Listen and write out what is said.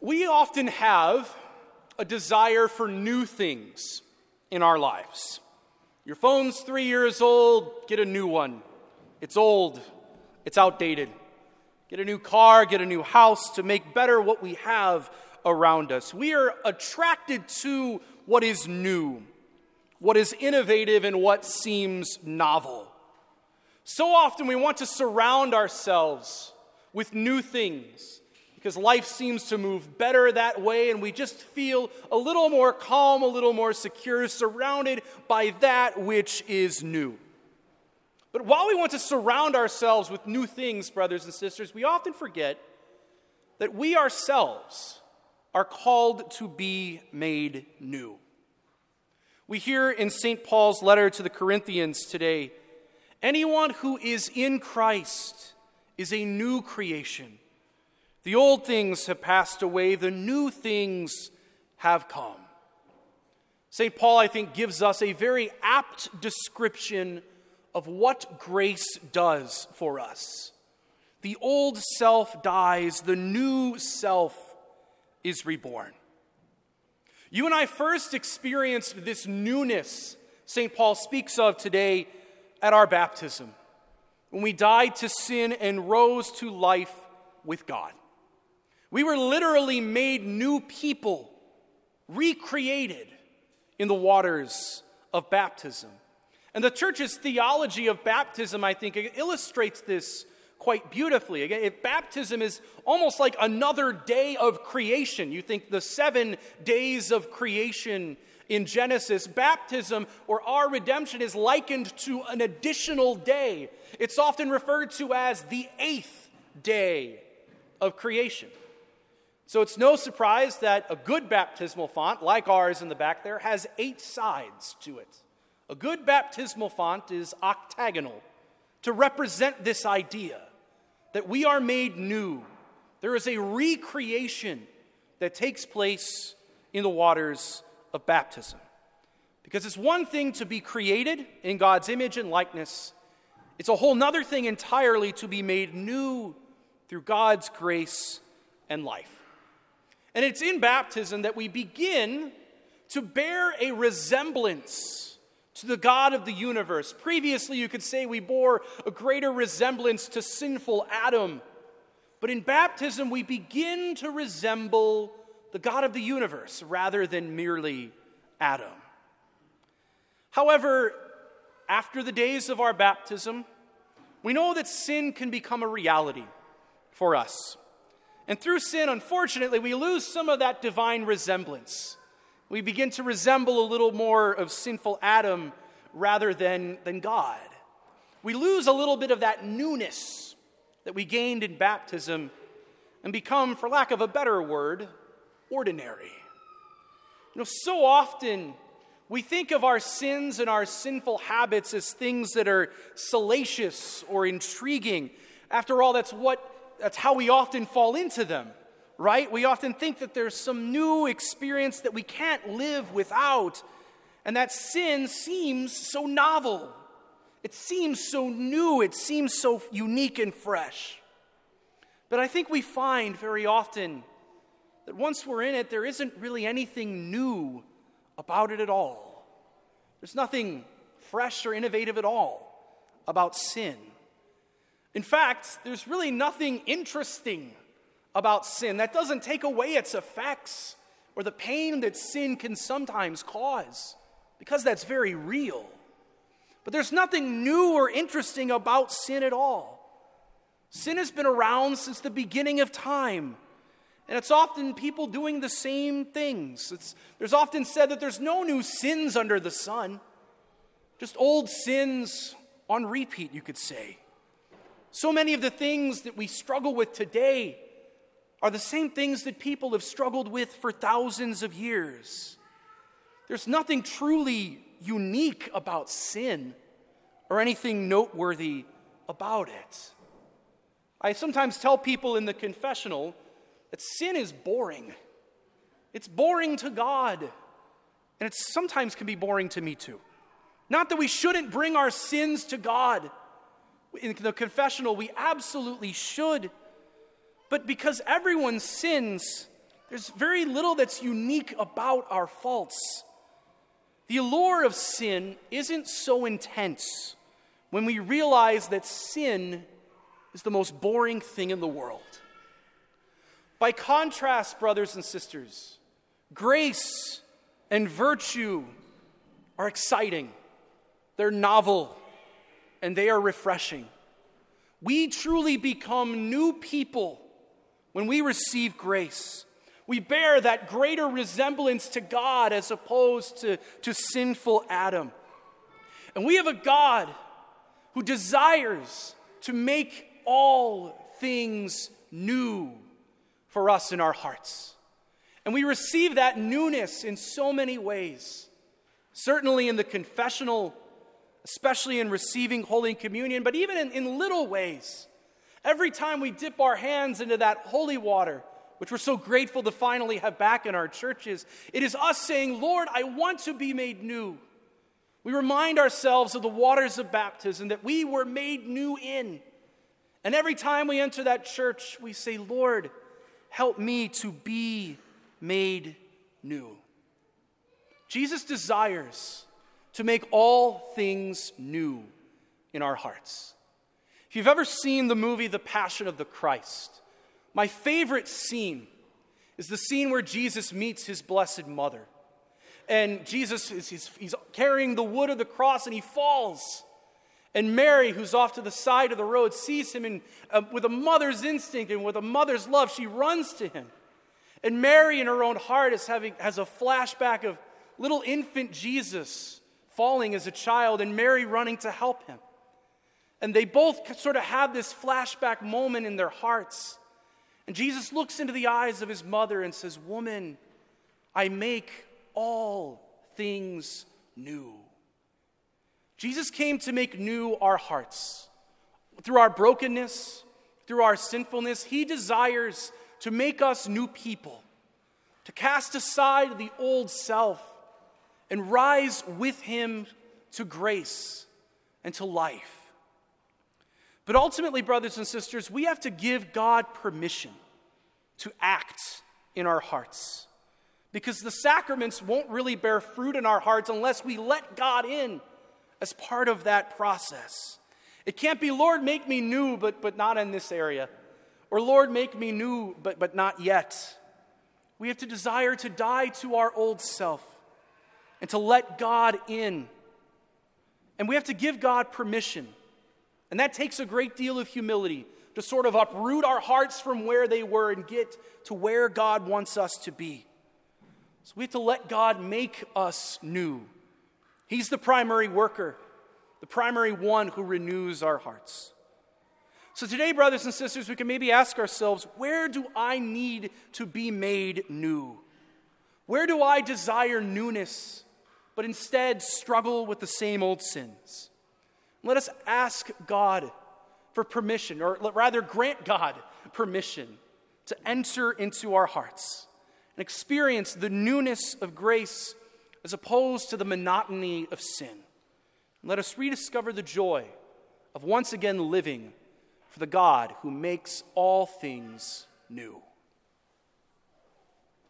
We often have a desire for new things in our lives. Your phone's three years old, get a new one. It's old, it's outdated. Get a new car, get a new house to make better what we have around us. We are attracted to what is new, what is innovative, and what seems novel. So often we want to surround ourselves with new things because life seems to move better that way, and we just feel a little more calm, a little more secure, surrounded by that which is new. But while we want to surround ourselves with new things, brothers and sisters, we often forget that we ourselves are called to be made new. We hear in St. Paul's letter to the Corinthians today anyone who is in Christ is a new creation. The old things have passed away, the new things have come. St. Paul, I think, gives us a very apt description of what grace does for us. The old self dies, the new self is reborn. You and I first experienced this newness St. Paul speaks of today at our baptism, when we died to sin and rose to life with God. We were literally made new people, recreated in the waters of baptism. And the church's theology of baptism, I think, illustrates this quite beautifully. Again, if baptism is almost like another day of creation. You think the seven days of creation in Genesis, baptism or our redemption is likened to an additional day. It's often referred to as the eighth day of creation. So it's no surprise that a good baptismal font, like ours in the back there, has eight sides to it. A good baptismal font is octagonal to represent this idea that we are made new. There is a recreation that takes place in the waters of baptism. Because it's one thing to be created in God's image and likeness, it's a whole nother thing entirely to be made new through God's grace and life. And it's in baptism that we begin to bear a resemblance to the God of the universe. Previously, you could say we bore a greater resemblance to sinful Adam. But in baptism, we begin to resemble the God of the universe rather than merely Adam. However, after the days of our baptism, we know that sin can become a reality for us. And through sin, unfortunately, we lose some of that divine resemblance. We begin to resemble a little more of sinful Adam rather than, than God. We lose a little bit of that newness that we gained in baptism and become, for lack of a better word, ordinary. You know, so often we think of our sins and our sinful habits as things that are salacious or intriguing. After all, that's what that's how we often fall into them, right? We often think that there's some new experience that we can't live without, and that sin seems so novel. It seems so new, it seems so unique and fresh. But I think we find very often that once we're in it, there isn't really anything new about it at all. There's nothing fresh or innovative at all about sin. In fact, there's really nothing interesting about sin. That doesn't take away its effects or the pain that sin can sometimes cause, because that's very real. But there's nothing new or interesting about sin at all. Sin has been around since the beginning of time. And it's often people doing the same things. It's, there's often said that there's no new sins under the sun, just old sins on repeat, you could say. So many of the things that we struggle with today are the same things that people have struggled with for thousands of years. There's nothing truly unique about sin or anything noteworthy about it. I sometimes tell people in the confessional that sin is boring. It's boring to God, and it sometimes can be boring to me too. Not that we shouldn't bring our sins to God, in the confessional, we absolutely should. But because everyone sins, There's very little that's unique about our faults. The allure of sin isn't so intense when we realize that sin is the most boring thing in the world. By contrast, brothers and sisters, grace and virtue are exciting, they're novel, and they are refreshing. We truly become new people when we receive grace. We bear that greater resemblance to God as opposed to, to sinful Adam. And we have a God who desires to make all things new for us in our hearts. And we receive that newness in so many ways. Certainly in the confessional, especially in receiving Holy Communion, but even in, in little ways. Every time we dip our hands into that holy water, which we're so grateful to finally have back in our churches, it is us saying, Lord, I want to be made new. We remind ourselves of the waters of baptism that we were made new in. And every time we enter that church, we say, Lord, help me to be made new. Jesus desires to make all things new in our hearts. If you've ever seen the movie The Passion of the Christ, my favorite scene is the scene where Jesus meets his blessed mother. And Jesus is he's, he's carrying the wood of the cross and he falls. And Mary, who's off to the side of the road, sees him and uh, with a mother's instinct and with a mother's love, she runs to him. And Mary, in her own heart, is having, has a flashback of little infant Jesus falling as a child and Mary running to help him. And they both sort of have this flashback moment in their hearts. And Jesus looks into the eyes of his mother and says, Woman, I make all things new. Jesus came to make new our hearts. Through our brokenness, through our sinfulness, He desires to make us new people, to cast aside the old self and rise with Him to grace and to life. But ultimately, brothers and sisters, we have to give God permission to act in our hearts. Because the sacraments won't really bear fruit in our hearts unless we let God in as part of that process. It can't be, Lord, make me new, but, but not in this area. Or, Lord, make me new, but, but not yet. We have to desire to die to our old self and to let God in. And we have to give God permission. And that takes a great deal of humility to sort of uproot our hearts from where they were and get to where God wants us to be. So we have to let God make us new. He's the primary worker, the primary one who renews our hearts. So today, brothers and sisters, we can maybe ask ourselves where do I need to be made new? Where do I desire newness, but instead struggle with the same old sins? Let us ask God for permission, or rather, grant God permission to enter into our hearts and experience the newness of grace as opposed to the monotony of sin. Let us rediscover the joy of once again living for the God who makes all things new.